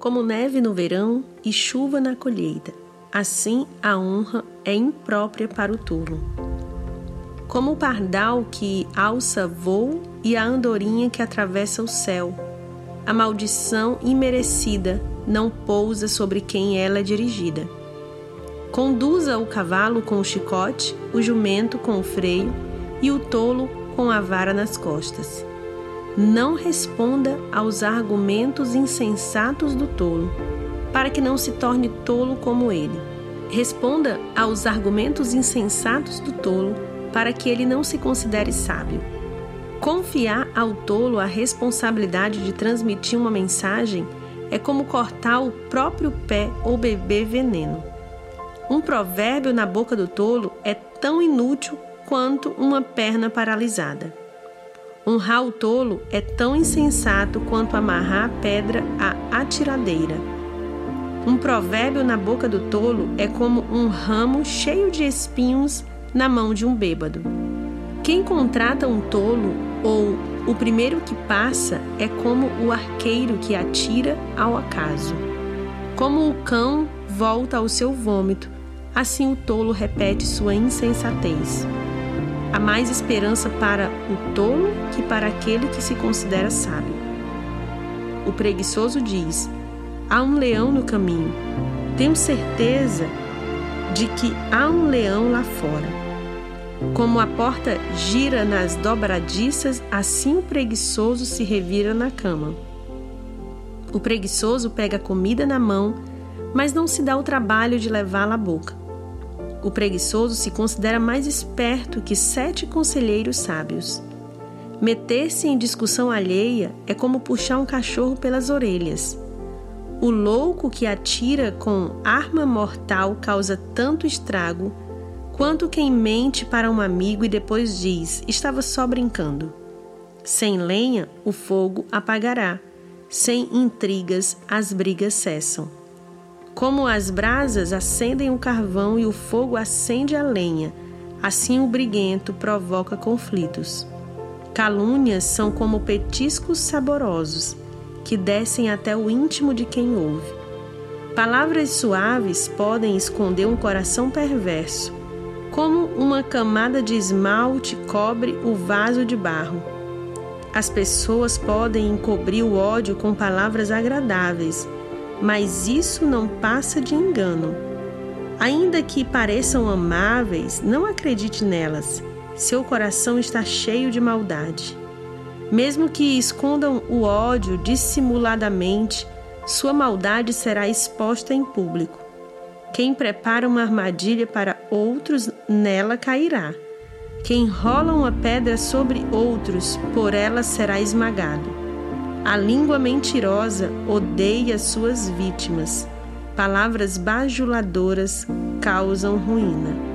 Como neve no verão e chuva na colheita, assim a honra é imprópria para o tolo. Como o pardal que alça voo e a andorinha que atravessa o céu, a maldição imerecida não pousa sobre quem ela é dirigida. Conduza o cavalo com o chicote, o jumento com o freio e o tolo com a vara nas costas. Não responda aos argumentos insensatos do tolo, para que não se torne tolo como ele. Responda aos argumentos insensatos do tolo, para que ele não se considere sábio. Confiar ao tolo a responsabilidade de transmitir uma mensagem é como cortar o próprio pé ou beber veneno. Um provérbio na boca do tolo é tão inútil quanto uma perna paralisada. Honrar o tolo é tão insensato quanto amarrar a pedra à atiradeira. Um provérbio na boca do tolo é como um ramo cheio de espinhos na mão de um bêbado. Quem contrata um tolo ou o primeiro que passa é como o arqueiro que atira ao acaso. Como o cão volta ao seu vômito, assim o tolo repete sua insensatez. Há mais esperança para o tolo que para aquele que se considera sábio. O preguiçoso diz: Há um leão no caminho. Tenho certeza de que há um leão lá fora. Como a porta gira nas dobradiças, assim o preguiçoso se revira na cama. O preguiçoso pega a comida na mão, mas não se dá o trabalho de levá-la à boca. O preguiçoso se considera mais esperto que sete conselheiros sábios. Meter-se em discussão alheia é como puxar um cachorro pelas orelhas. O louco que atira com arma mortal causa tanto estrago quanto quem mente para um amigo e depois diz: estava só brincando. Sem lenha, o fogo apagará. Sem intrigas, as brigas cessam. Como as brasas acendem o carvão e o fogo acende a lenha, assim o briguento provoca conflitos. Calúnias são como petiscos saborosos, que descem até o íntimo de quem ouve. Palavras suaves podem esconder um coração perverso, como uma camada de esmalte cobre o vaso de barro. As pessoas podem encobrir o ódio com palavras agradáveis, mas isso não passa de engano. Ainda que pareçam amáveis, não acredite nelas. Seu coração está cheio de maldade. Mesmo que escondam o ódio dissimuladamente, sua maldade será exposta em público. Quem prepara uma armadilha para outros, nela cairá. Quem rola uma pedra sobre outros, por ela será esmagado. A língua mentirosa odeia suas vítimas. Palavras bajuladoras causam ruína.